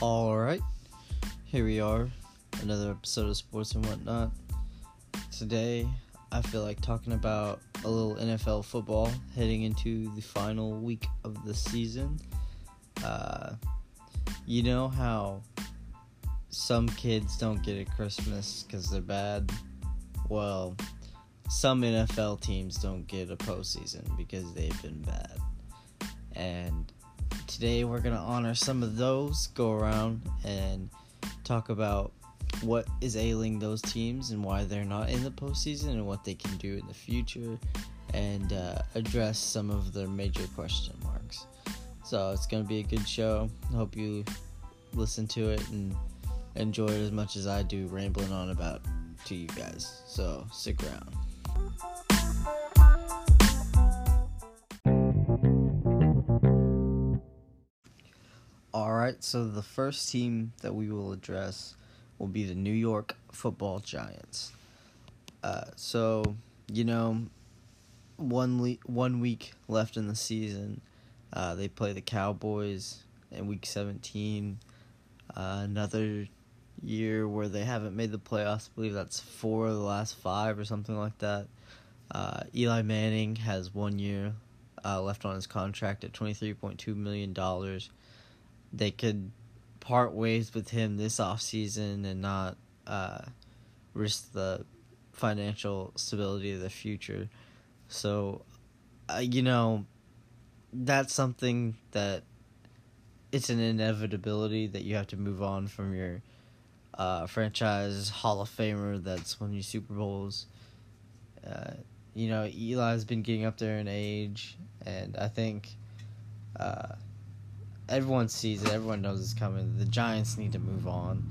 All right, here we are, another episode of Sports and Whatnot. Today, I feel like talking about a little NFL football heading into the final week of the season. Uh, you know how some kids don't get a Christmas because they're bad? Well, some NFL teams don't get a postseason because they've been bad. And today we're going to honor some of those, go around and talk about what is ailing those teams and why they're not in the postseason and what they can do in the future and uh, address some of their major question marks. So it's going to be a good show. Hope you listen to it and enjoy it as much as I do rambling on about to you guys. So stick around. All right, so the first team that we will address will be the New York Football Giants. Uh, so you know, one le- one week left in the season. Uh, they play the Cowboys in Week 17. Uh, another year where they haven't made the playoffs. I believe that's four of the last five or something like that. Uh, Eli Manning has one year uh, left on his contract at twenty three point two million dollars. They could part ways with him this offseason and not uh, risk the financial stability of the future. So, uh, you know, that's something that it's an inevitability that you have to move on from your uh, franchise Hall of Famer that's won you Super Bowls. Uh, you know, Eli's been getting up there in age, and I think uh, everyone sees it. Everyone knows it's coming. The Giants need to move on.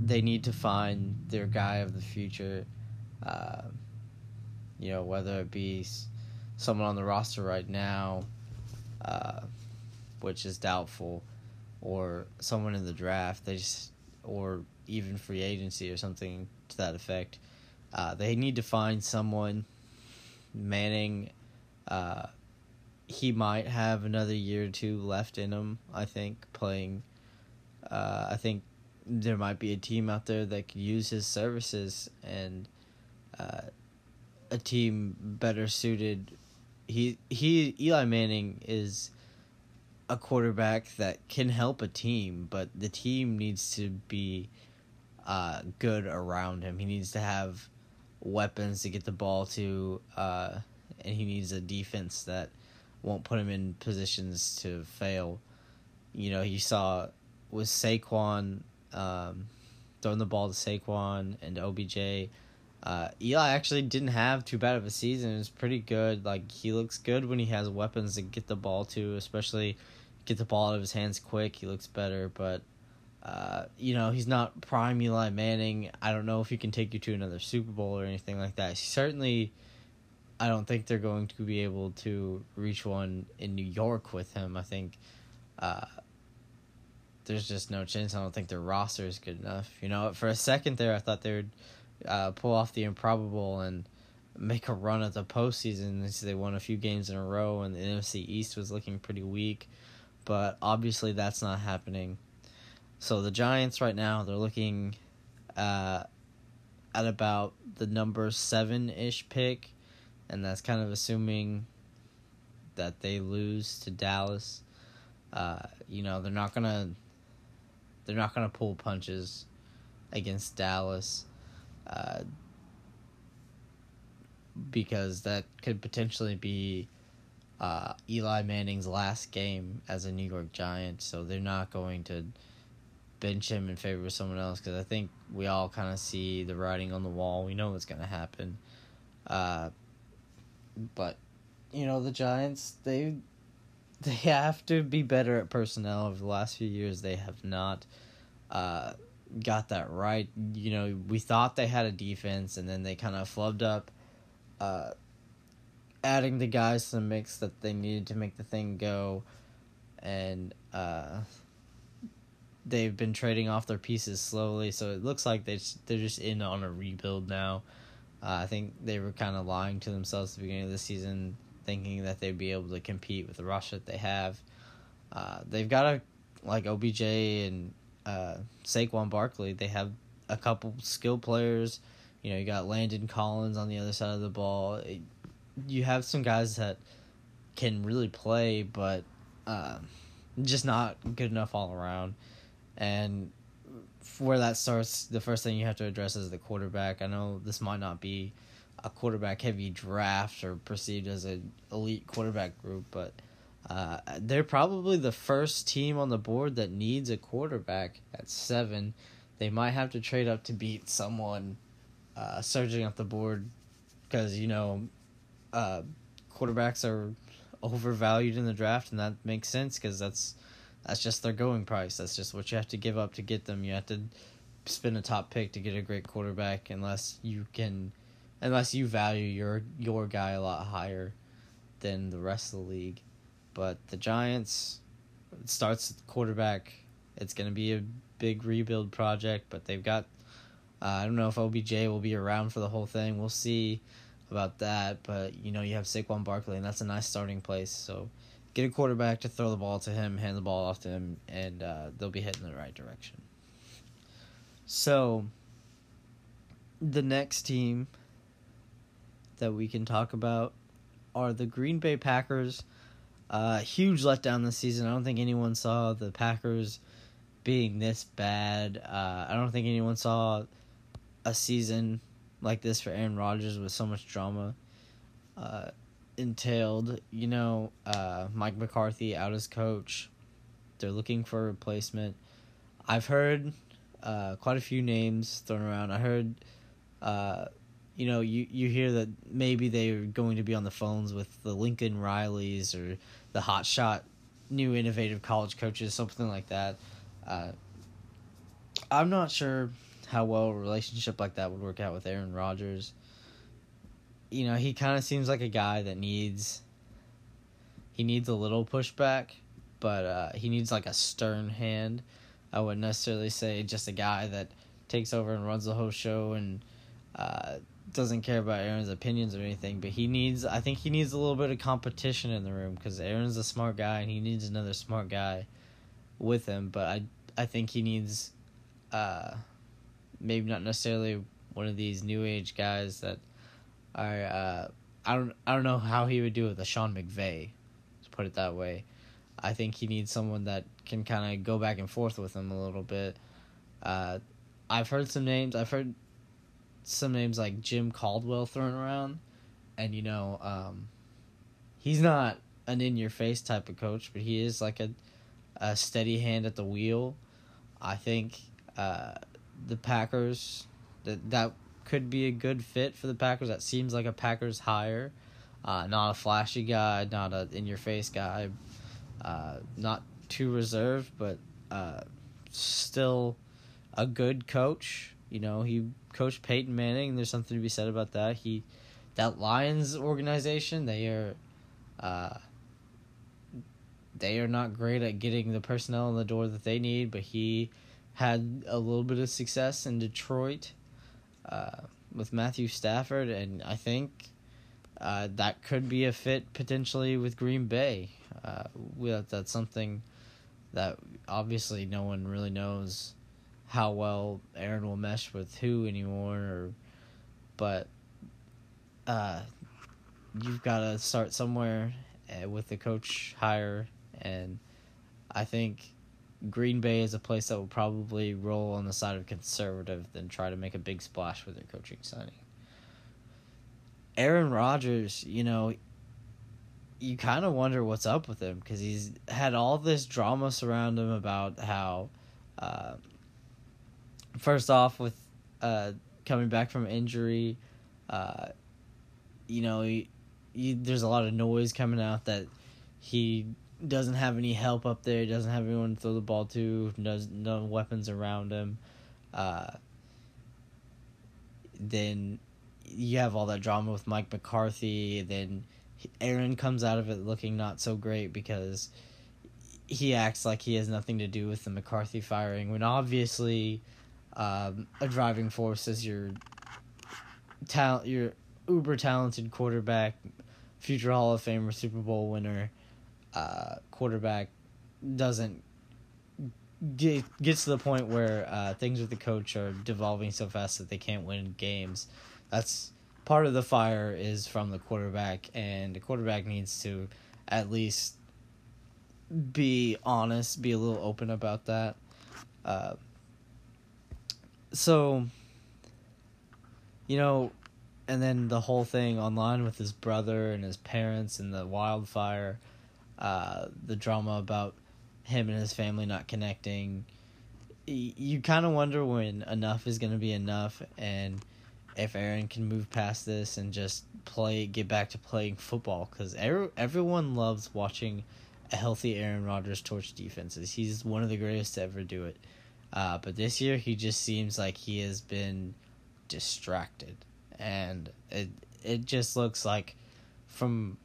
They need to find their guy of the future. Uh, you know, whether it be someone on the roster right now, uh, which is doubtful, or someone in the draft. They just, or even free agency or something to that effect. Uh, they need to find someone. Manning, uh, he might have another year or two left in him. I think playing. Uh, I think there might be a team out there that could use his services and uh, a team better suited. He he Eli Manning is a quarterback that can help a team, but the team needs to be uh, good around him. He needs to have weapons to get the ball to, uh, and he needs a defense that won't put him in positions to fail. You know, you saw with Saquon um, throwing the ball to Saquon and OBJ. Uh, Eli actually didn't have too bad of a season. It was pretty good. Like he looks good when he has weapons to get the ball to, especially get the ball out of his hands quick. He looks better, but uh, you know he's not prime Eli Manning. I don't know if he can take you to another Super Bowl or anything like that. He certainly, I don't think they're going to be able to reach one in New York with him. I think uh, there's just no chance. I don't think their roster is good enough. You know, for a second there, I thought they would uh, pull off the improbable and make a run at the postseason. They won a few games in a row, and the NFC East was looking pretty weak. But obviously, that's not happening. So the Giants right now they're looking uh, at about the number seven ish pick, and that's kind of assuming that they lose to Dallas. Uh, you know they're not gonna they're not gonna pull punches against Dallas. Uh, because that could potentially be uh, Eli Manning's last game as a New York Giant, so they're not going to bench him in favor of someone else because I think we all kind of see the writing on the wall. We know what's going to happen. Uh, but you know the Giants they they have to be better at personnel. Over the last few years, they have not uh, got that right. You know, we thought they had a defense, and then they kind of flubbed up. Uh, adding the guys to the mix that they needed to make the thing go, and uh, they've been trading off their pieces slowly. So it looks like they they're just in on a rebuild now. Uh, I think they were kind of lying to themselves at the beginning of the season, thinking that they'd be able to compete with the rush that they have. Uh, they've got a like OBJ and uh, Saquon Barkley, they have a couple skill players. You know, you got Landon Collins on the other side of the ball. It, you have some guys that can really play, but uh, just not good enough all around. And where that starts, the first thing you have to address is the quarterback. I know this might not be a quarterback heavy draft or perceived as an elite quarterback group, but uh, they're probably the first team on the board that needs a quarterback at seven. They might have to trade up to beat someone uh, surging up the board because you know uh, quarterbacks are overvalued in the draft, and that makes sense because that's that's just their going price. That's just what you have to give up to get them. You have to spend a top pick to get a great quarterback, unless you can, unless you value your your guy a lot higher than the rest of the league. But the Giants it starts at quarterback. It's going to be a big rebuild project, but they've got. Uh, I don't know if OBJ will be around for the whole thing. We'll see about that. But you know, you have Saquon Barkley, and that's a nice starting place. So get a quarterback to throw the ball to him, hand the ball off to him, and uh, they'll be heading in the right direction. So the next team that we can talk about are the Green Bay Packers. Uh, huge letdown this season. I don't think anyone saw the Packers being this bad. Uh, I don't think anyone saw a season like this for Aaron Rodgers with so much drama uh, entailed. You know, uh, Mike McCarthy out as coach. They're looking for a replacement. I've heard uh, quite a few names thrown around. I heard, uh, you know, you, you hear that maybe they're going to be on the phones with the Lincoln Rileys or the hotshot new innovative college coaches, something like that. Uh, I'm not sure how well a relationship like that would work out with Aaron Rodgers. You know, he kind of seems like a guy that needs he needs a little pushback, but uh, he needs like a stern hand. I wouldn't necessarily say just a guy that takes over and runs the whole show and uh, doesn't care about Aaron's opinions or anything. But he needs, I think he needs a little bit of competition in the room because Aaron's a smart guy and he needs another smart guy with him. But I, I think he needs uh, maybe not necessarily one of these new age guys that are uh, I don't I don't know how he would do with a Sean McVay, to put it that way. I think he needs someone that can kind of go back and forth with him a little bit. Uh, I've heard some names. I've heard some names like Jim Caldwell thrown around, and you know, um, he's not an in your face type of coach, but he is like a a steady hand at the wheel. I think uh, the Packers that that could be a good fit for the Packers. That seems like a Packers hire. Uh, not a flashy guy, not a in your face guy, uh, not too reserved, but uh, still a good coach. You know, he coached Peyton Manning. There's something to be said about that. He that Lions organization, they are uh, they are not great at getting the personnel in the door that they need, but he had a little bit of success in Detroit uh, with Matthew Stafford, and I think uh, that could be a fit potentially with Green Bay. Uh, that's something that obviously no one really knows how well Aaron will mesh with who anymore, or, but uh, you've got to start somewhere uh, with the coach hire, and I think Green Bay is a place that will probably roll on the side of conservative than try to make a big splash with their coaching signing. Aaron Rodgers, you know, you kind of wonder what's up with him because he's had all this drama surround him about how, uh, first off, with uh, coming back from injury, uh, you know, he, he, there's a lot of noise coming out that he doesn't have any help up there. Doesn't have anyone to throw the ball to. Does no weapons around him. Uh, then you have all that drama with Mike McCarthy. Then Aaron comes out of it looking not so great because he acts like he has nothing to do with the McCarthy firing when obviously um, a driving force is your talent, your uber talented quarterback, future Hall of Famer, Super Bowl winner uh, quarterback doesn't get, gets to the point where uh, things with the coach are devolving so fast that they can't win games. That's part of the fire is from the quarterback, and the quarterback needs to at least be honest, be a little open about that. Uh, so, you know, and then the whole thing online with his brother and his parents and the wildfire, uh, the drama about him and his family not connecting. You kind of wonder when enough is going to be enough and if Aaron can move past this and just play, get back to playing football because everyone loves watching a healthy Aaron Rodgers torch defenses. He's one of the greatest to ever do it. Uh, but this year, he just seems like he has been distracted, and it it just looks like from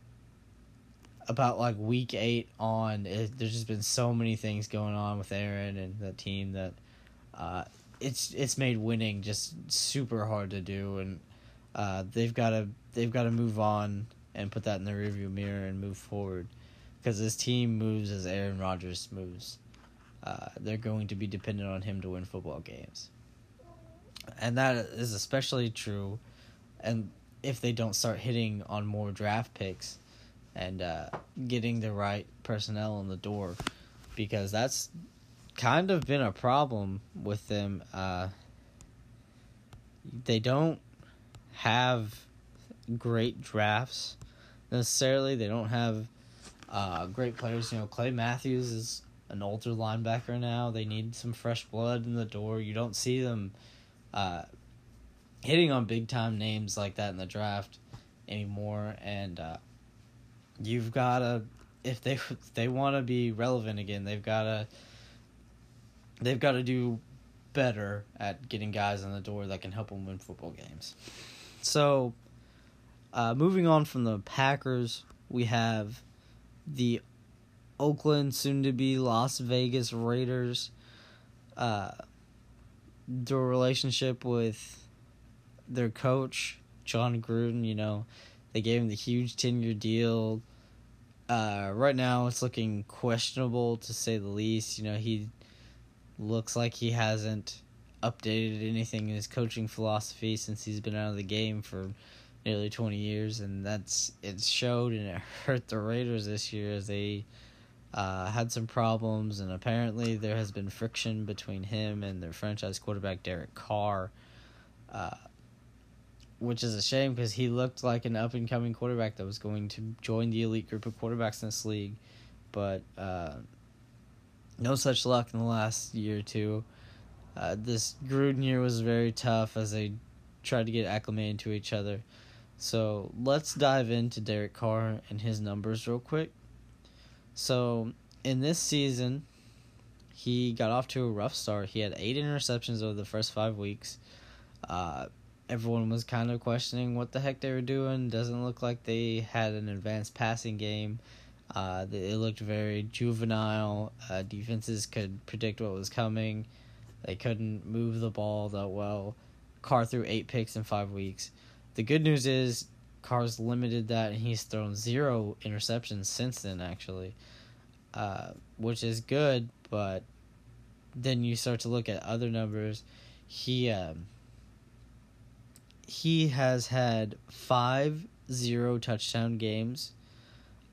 about like week eight on, it, there's just been so many things going on with Aaron and the team that uh, it's it's made winning just super hard to do, and uh, they've got to they've got to move on and put that in the rearview mirror and move forward because this team moves as Aaron Rodgers moves. Uh, they're going to be dependent on him to win football games, and that is especially true. And if they don't start hitting on more draft picks and uh, getting the right personnel in the door, because that's kind of been a problem with them. Uh, they don't have great drafts necessarily. They don't have uh, great players. You know, Clay Matthews is an older linebacker now. They need some fresh blood in the door. You don't see them uh, hitting on big time names like that in the draft anymore. And uh, you've got to, if they they want to be relevant again, they've got to they've got to do better at getting guys in the door that can help them win football games. So, uh, moving on from the Packers, we have the Oakland, soon to be Las Vegas Raiders. Uh, their relationship with their coach, Jon Gruden, you know, they gave him the huge 10 year deal. Uh, right now, it's looking questionable to say the least. You know, he looks like he hasn't updated anything in his coaching philosophy since he's been out of the game for nearly 20 years and that's it showed and it hurt the Raiders this year as they uh, had some problems and apparently there has been friction between him and their franchise quarterback Derek Carr uh, which is a shame because he looked like an up and coming quarterback that was going to join the elite group of quarterbacks in this league but uh, no such luck in the last year or two. Uh, this Gruden year was very tough as they tried to get acclimated to each other. So let's dive into Derek Carr and his numbers real quick. So in this season, he got off to a rough start. He had eight interceptions over the first five weeks. Uh, everyone was kind of questioning what the heck they were doing. Doesn't look like they had an advanced passing game. Uh, it looked very juvenile. Uh, defenses could predict what was coming. They couldn't move the ball that well. Carr threw eight picks in five weeks. The good news is Carr's limited that, and he's thrown zero interceptions since then, actually, uh, which is good. But then you start to look at other numbers. He um, he has had five zero touchdown games.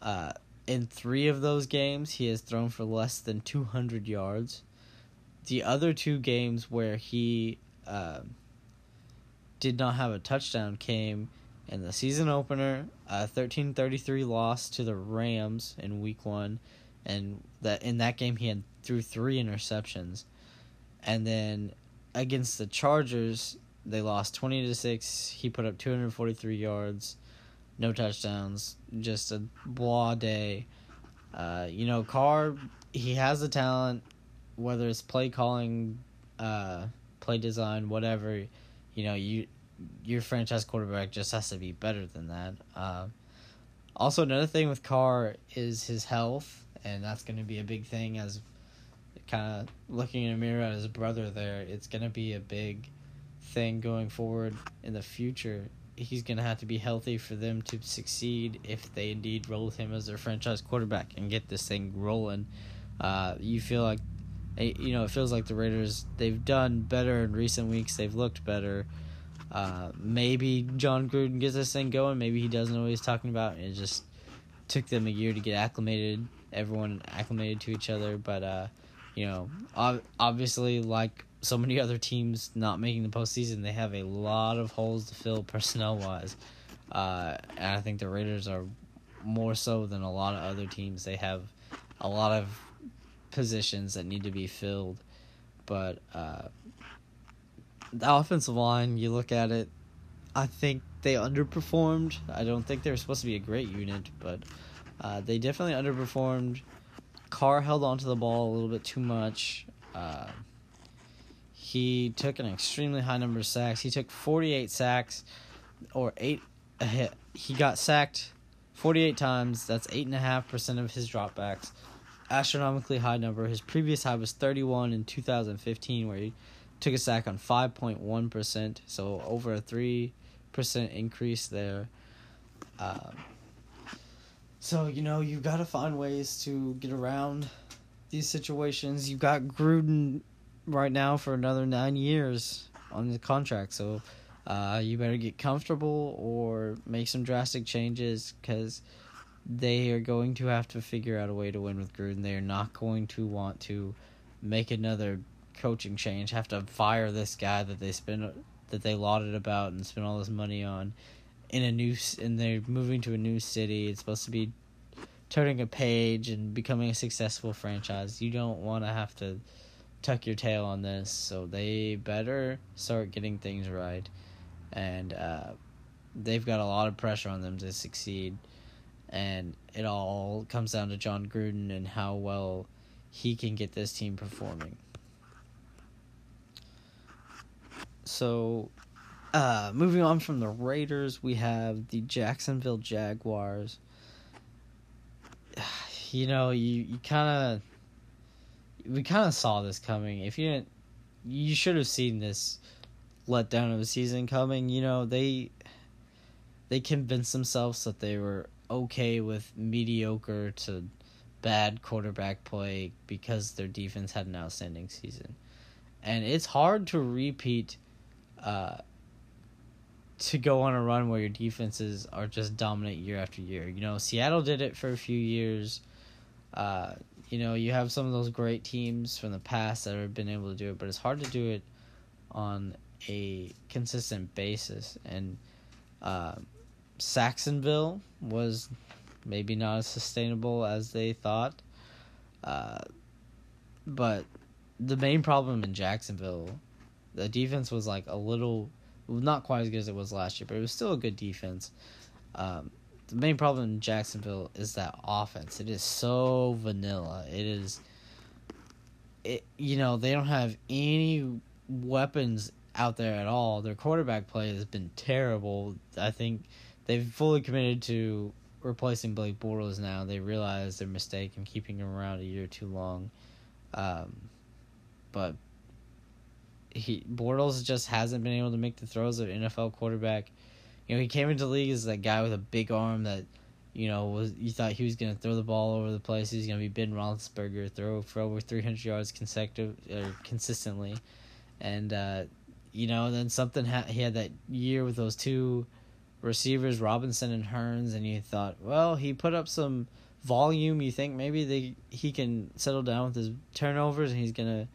Uh, in three of those games, he has thrown for less than 200 yards. The other two games where he uh, did not have a touchdown came in the season opener, a 13-33 loss to the Rams in week 1, and that in that game he had threw three interceptions. And then against the Chargers, they lost 20 to 6. He put up 243 yards no touchdowns, just a blah day. Uh, you know, Carr, he has the talent, whether it's play calling, uh, play design, whatever. You know, you your franchise quarterback just has to be better than that. Uh, also, another thing with Carr is his health, and that's going to be a big thing as kind of looking in a mirror at his brother there. It's going to be a big thing going forward in the future he's going to have to be healthy for them to succeed if they indeed roll with him as their franchise quarterback and get this thing rolling. Uh, you feel like you know, it feels like the Raiders they've done better in recent weeks. They've looked better. Uh, maybe Jon Gruden gets this thing going. Maybe he doesn't know what he's talking about. It just took them a year to get acclimated. Everyone acclimated to each other, but uh, you know, obviously, like so many other teams not making the postseason, they have a lot of holes to fill personnel wise. Uh, and I think the Raiders are more so than a lot of other teams. They have a lot of positions that need to be filled. But uh, the offensive line, you look at it, I think they underperformed. I don't think they were supposed to be a great unit, but uh, they definitely underperformed. Carr held onto the ball a little bit too much. Uh, he took an extremely high number of sacks. He took 48 sacks, or eight. He got sacked 48 times. That's eight and a half percent of his dropbacks astronomically high number. His previous high was 31 in 2015, where he took a sack on 5.1%, so over a 3% increase there. Um, so, you know, you've got to find ways to get around these situations. You've got Gruden right now for another nine years on the contract, so uh, you better get comfortable or make some drastic changes because they are going to have to figure out a way to win with Gruden. They are not going to want to make another coaching change, have to fire this guy that they spend that they lauded about and spend all this money on in a new and they're moving to a new city. It's supposed to be turning a page and becoming a successful franchise. You don't want to have to tuck your tail on this, so they better start getting things right. And uh, they've got a lot of pressure on them to succeed and it all comes down to Jon Gruden and how well he can get this team performing. So, uh, moving on from the Raiders, we have the Jacksonville Jaguars. You know, you, you kind of we kind of saw this coming. If you didn't, you should have seen this letdown of a season coming. You know, they they convinced themselves that they were okay with mediocre to bad quarterback play because their defense had an outstanding season. And it's hard to repeat uh, to go on a run where your defenses are just dominant year after year. You know, Seattle did it for a few years. Uh, you know, you have some of those great teams from the past that have been able to do it, but it's hard to do it on a consistent basis. And uh, Sacksonville was maybe not as sustainable as they thought. Uh, but the main problem in Jacksonville, the defense was like a little, not quite as good as it was last year, but it was still a good defense. Um, the main problem in Jacksonville is that offense. It is so vanilla. It is, it you know they don't have any weapons out there at all. Their quarterback play has been terrible. I think they've fully committed to replacing Blake Bortles now. They realize their mistake in keeping him around a year too long. Um, but he Bortles just hasn't been able to make the throws of NFL quarterback. You know, he came into the league as that guy with a big arm that, you know, was you thought he was gonna throw the ball over the place. He's gonna be Ben Roethlisberger, throw for over three hundred yards consecutive or consistently, and uh, you know, then something ha- he had that year with those two receivers Robinson and Hurns, and you thought, well, he put up some volume. You think maybe they he can settle down with his turnovers and he's gonna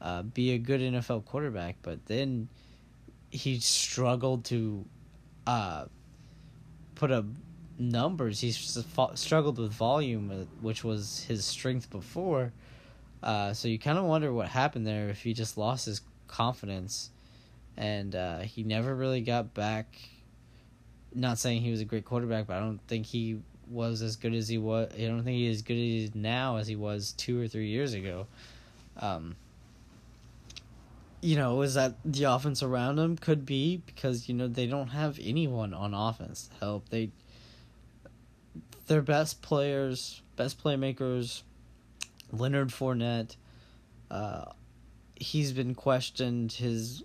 uh, be a good NFL quarterback. But then he struggled to uh, put up numbers. He struggled with volume, uh, which was his strength before. Uh, so you kind of wonder what happened there if he just lost his confidence, and uh, he never really got back not saying he was a great quarterback, but I don't think he was as good as he was. I don't think he's as good as now as he was two or three years ago. Um, you know, is that the offense around him could be because you know they don't have anyone on offense to help. They their best players, best playmakers, Leonard Fournette. Uh, he's been questioned his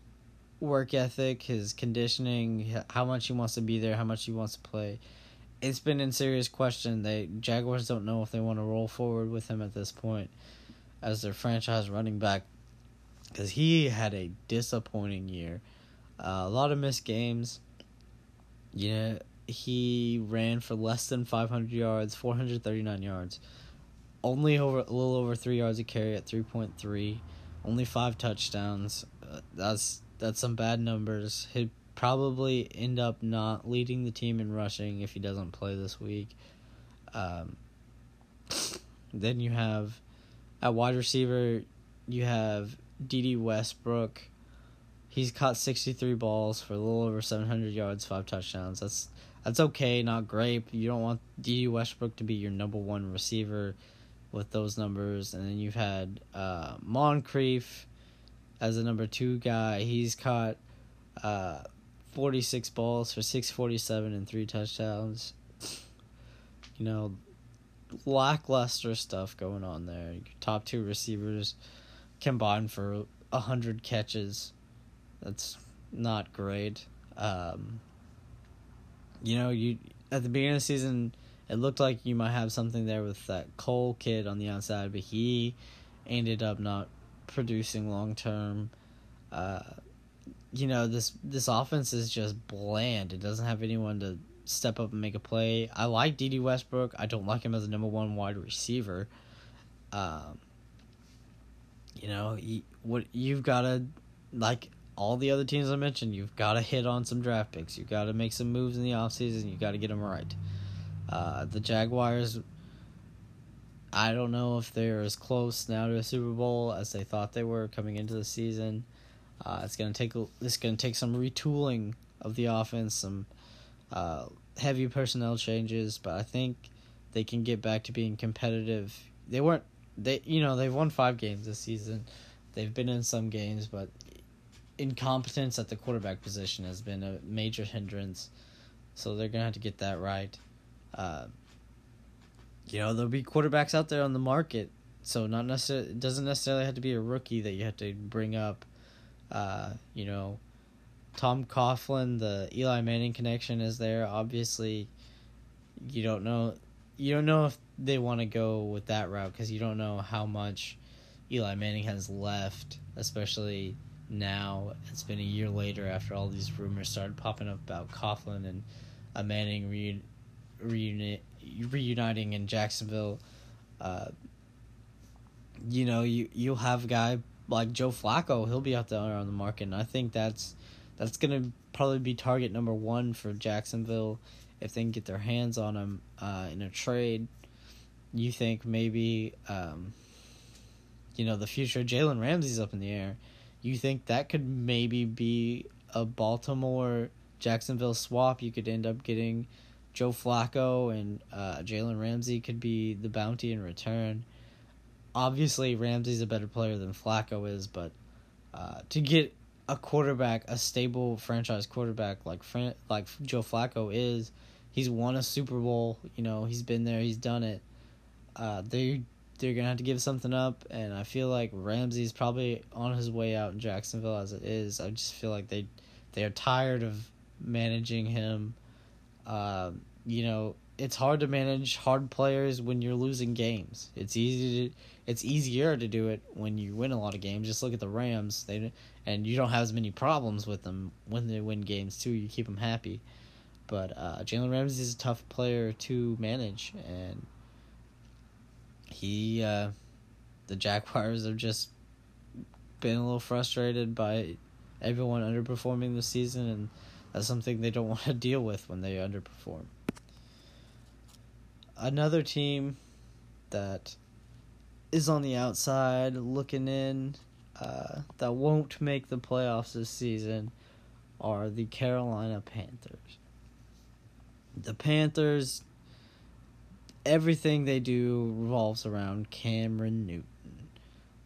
work ethic, his conditioning, how much he wants to be there, how much he wants to play. It's been in serious question. They Jaguars don't know if they want to roll forward with him at this point. as their franchise running back because he had a disappointing year. Uh, a lot of missed games. Yeah, he ran for less than 500 yards, 439 yards. Only over a little over 3 yards a carry at 3.3. Only 5 touchdowns. Uh, that's that's some bad numbers. He'd probably end up not leading the team in rushing if he doesn't play this week. Um, then you have at wide receiver, you have Dede Westbrook. He's caught 63 balls for a little over 700 yards, five touchdowns. That's that's okay, not great. you don't want Dede Westbrook to be your number one receiver with those numbers. And then you've had uh, Moncrief as a number two guy. He's caught uh, 46 balls for 647 and three touchdowns. You know, lackluster stuff going on there. Your top two receivers combined for 100 catches. That's not great. Um, you know, you at the beginning of the season, it looked like you might have something there with that Cole kid on the outside, but he ended up not producing long term. Uh, you know this this offense is just bland. It doesn't have anyone to step up and make a play. I like Dede Westbrook. I don't like him as a number one wide receiver. Um, you know, you, what you've got to like all the other teams I mentioned, you've got to hit on some draft picks. You've got to make some moves in the offseason. You've got to get them right. Uh, the Jaguars, I don't know if they're as close now to a Super Bowl as they thought they were coming into the season. Uh, it's gonna take it's gonna take some retooling of the offense, some uh, heavy personnel changes, but I think they can get back to being competitive. They weren't they you know they've won five games this season. They've been in some games, but incompetence at the quarterback position has been a major hindrance. So they're gonna have to get that right. Uh, you know there'll be quarterbacks out there on the market, so not necessarily it doesn't necessarily have to be a rookie that you have to bring up. Uh, you know, Tom Coughlin, the Eli Manning connection is there. Obviously, you don't know you don't know if they want to go with that route because you don't know how much Eli Manning has left, especially now. It's been a year later after all these rumors started popping up about Coughlin and a Manning reuni- reuni- reuniting in Jacksonville. Uh, you know, you you'll have a guy like Joe Flacco. He'll be out there on the market, and I think that's that's gonna probably be target number one for Jacksonville if they can get their hands on him uh, in a trade. You think maybe, um, you know, the future Jalen Ramsey's up in the air. You think that could maybe be a Baltimore Jacksonville swap? You could end up getting Joe Flacco and uh, Jalen Ramsey could be the bounty in return. Obviously, Ramsey's a better player than Flacco is, but uh, to get a quarterback, a stable franchise quarterback like Fran- like Joe Flacco is, he's won a Super Bowl. You know, he's been there, he's done it. Uh, they they're gonna have to give something up, and I feel like Ramsey's probably on his way out in Jacksonville as it is. I just feel like they they are tired of managing him. Uh, you know, it's hard to manage hard players when you're losing games. It's easy to it's easier to do it when you win a lot of games. Just look at the Rams. They and you don't have as many problems with them when they win games too. You keep them happy. But uh, Jalen Ramsey is a tough player to manage, and he, uh, the Jaguars have just been a little frustrated by everyone underperforming this season, and that's something they don't want to deal with when they underperform. Another team that is on the outside looking in uh, that won't make the playoffs this season are the Carolina Panthers the Panthers, everything they do revolves around Cameron Newton.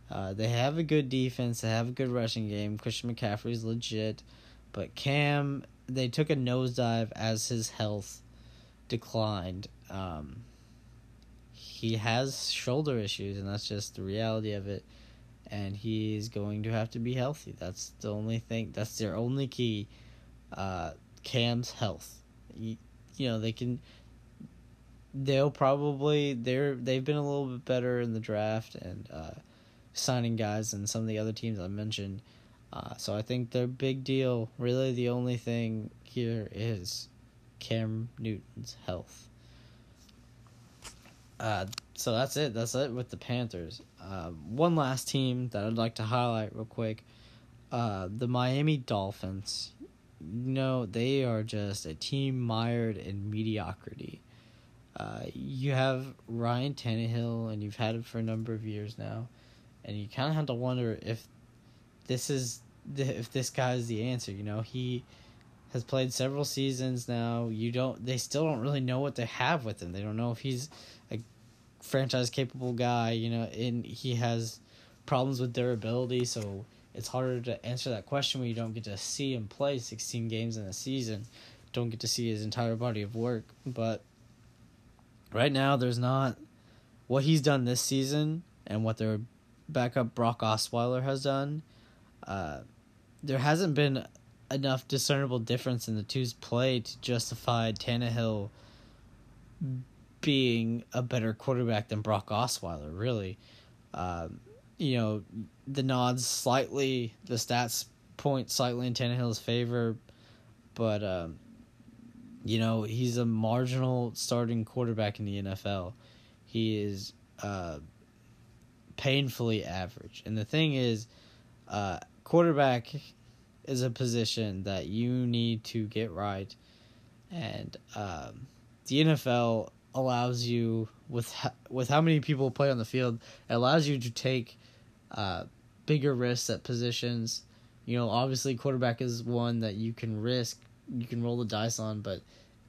Uh, they have a good defense. They have a good rushing game. Christian McCaffrey's legit, but Cam they took a nosedive as his health declined. Um, he has shoulder issues, and that's just the reality of it. And he's going to have to be healthy. That's the only thing. That's their only key. Uh, Cam's health. He, you know they can they'll probably they're they've been a little bit better in the draft and uh, signing guys and some of the other teams I mentioned. Uh, so I think their big deal, really the only thing here is Cam Newton's health. Uh, so that's it. That's it with the Panthers. Uh, one last team that I'd like to highlight real quick uh, the Miami Dolphins. Know, they are just a team mired in mediocrity. Uh, you have Ryan Tannehill, and you've had him for a number of years now, and you kind of have to wonder if this is the, if this guy is the answer. You know, he has played several seasons now. You don't. They still don't really know what they have with him. They don't know if he's a franchise capable guy. You know, and he has problems with durability. So it's harder to answer that question when you don't get to see him play sixteen games in a season. Don't get to see his entire body of work. But right now, there's not what he's done this season and what their backup Brock Osweiler has done. Uh, there hasn't been enough discernible difference in the two's play to justify Tannehill being a better quarterback than Brock Osweiler, really. Um, you know, the nods slightly, the stats point slightly in Tannehill's favor, but, um, you know, he's a marginal starting quarterback in the NFL. He is uh, painfully average. And the thing is, uh, quarterback is a position that you need to get right, and um, the NFL allows you with with how many people play on the field, it allows you to take uh, bigger risks at positions. You know, obviously, quarterback is one that you can risk, you can roll the dice on, but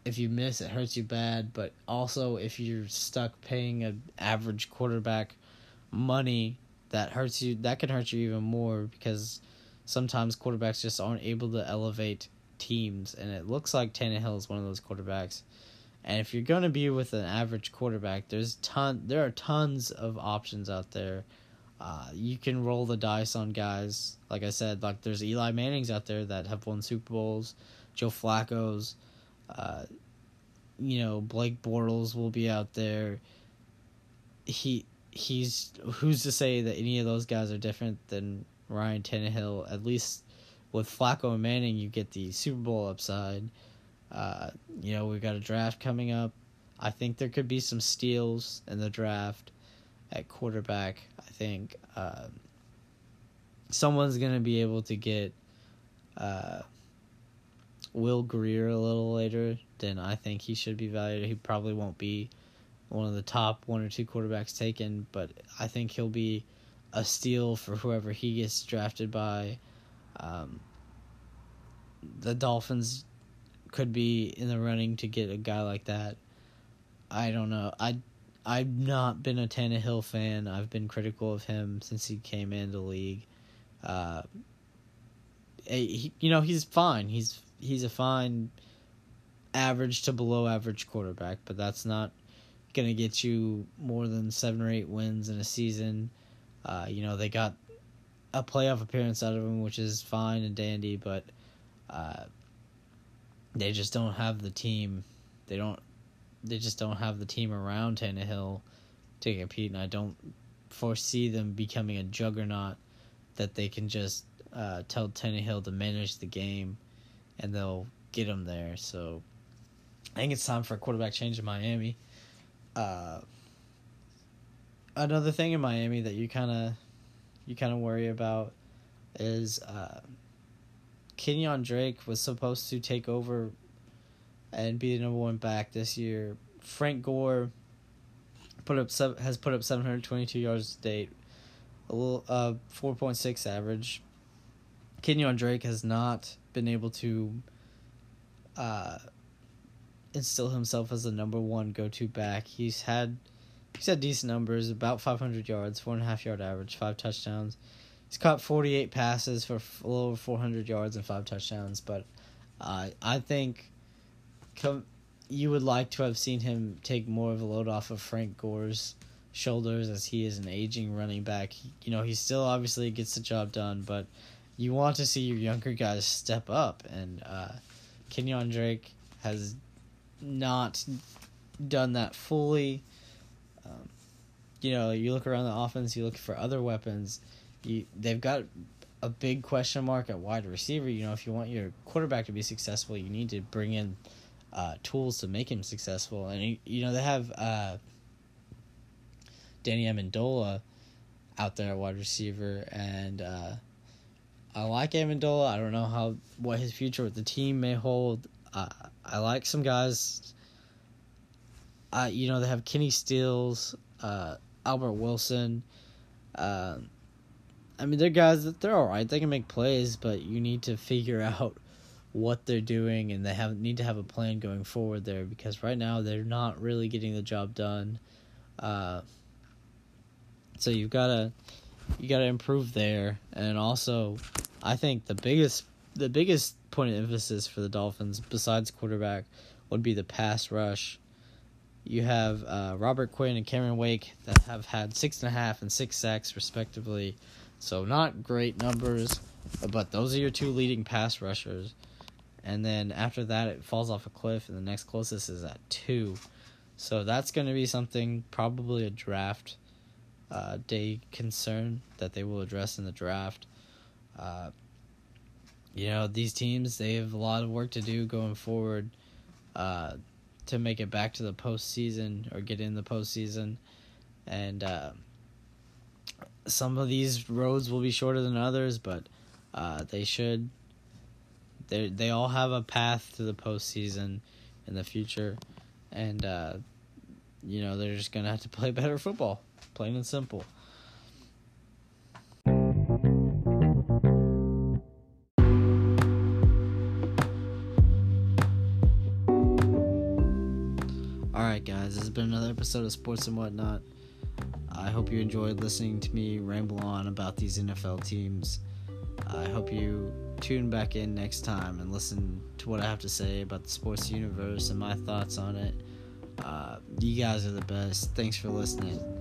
if you miss, it hurts you bad. But also, if you're stuck paying an average quarterback money, that hurts you. That can hurt you even more because sometimes quarterbacks just aren't able to elevate teams, and it looks like Tannehill is one of those quarterbacks. And if you're going to be with an average quarterback, there's ton there are tons of options out there. Uh, you can roll the dice on guys. Like I said, like there's Eli Manning's out there that have won Super Bowls, Joe Flacco's, uh, you know Blake Bortles will be out there. He he's who's to say that any of those guys are different than Ryan Tannehill. At least with Flacco and Manning, you get the Super Bowl upside. Uh, you know, we've got a draft coming up. I think there could be some steals in the draft at quarterback. I think uh, someone's going to be able to get uh, Will Grier a little later than I think he should be valued. He probably won't be one of the top one or two quarterbacks taken, but I think he'll be a steal for whoever he gets drafted by. Um, the Dolphins could be in the running to get a guy like that. I don't know. I I've not been a Tannehill fan. I've been critical of him since he came into the league. Uh, he, you know, he's fine. He's he's a fine average to below average quarterback, but that's not going to get you more than 7 or 8 wins in a season. Uh, you know, they got a playoff appearance out of him, which is fine and dandy, but uh, they just don't have the team. They don't. They just don't have the team around Tannehill to compete, and I don't foresee them becoming a juggernaut that they can just uh, tell Tannehill to manage the game, and they'll get him there. So I think it's time for a quarterback change in Miami. Uh, another thing in Miami that you kind of you kind of worry about is uh, Kenyon Drake was supposed to take over and be the number one back this year. Frank Gore put up has put up seven hundred twenty two yards to date, a little uh four point six average. Kenyon Drake has not been able to uh instill himself as the number one go to back. He's had he's had decent numbers, about 500 yards, four and a half yard average, five touchdowns. He's caught 48 passes for a little over 400 yards and five touchdowns. But uh, I think come, you would like to have seen him take more of a load off of Frank Gore's shoulders as he is an aging running back. You know, he still obviously gets the job done, but you want to see your younger guys step up. And uh, Kenyon Drake has not done that fully. Um, you know, you look around the offense, you look for other weapons. You they've got a big question mark at wide receiver. You know, if you want your quarterback to be successful, you need to bring in uh, tools to make him successful. And you, you know they have uh, Danny Amendola out there at wide receiver, and uh, I like Amendola. I don't know how what his future with the team may hold. I like some guys. You know they have Kenny Stills, uh, Albert Wilson. Uh, I mean, they're guys that they're all right. They can make plays, but you need to figure out what they're doing, and they have need to have a plan going forward there because right now they're not really getting the job done. Uh, so you've got to you got to improve there, and also, I think the biggest the biggest point of emphasis for the Dolphins, besides quarterback, would be the pass rush. You have uh, Robert Quinn and Cameron Wake that have had six and a half and six sacks respectively, so not great numbers, but those are your two leading pass rushers. And then after that, it falls off a cliff, and the next closest is at two. So that's going to be something probably a draft uh, day concern that they will address in the draft. Uh, you know, these teams, they have a lot of work to do going forward uh, to make it back to the postseason or get in the postseason. And uh, some of these roads will be shorter than others, but uh, they should. They they all have a path to the postseason in the future, and uh, you know they're just gonna have to play better football plain and simple. Alright, guys, this has been another episode of Sports and Whatnot. I hope you enjoyed listening to me ramble on about these NFL teams. I hope you tune back in next time and listen to what I have to say about the sports universe and my thoughts on it. Uh, you guys are the best. Thanks for listening.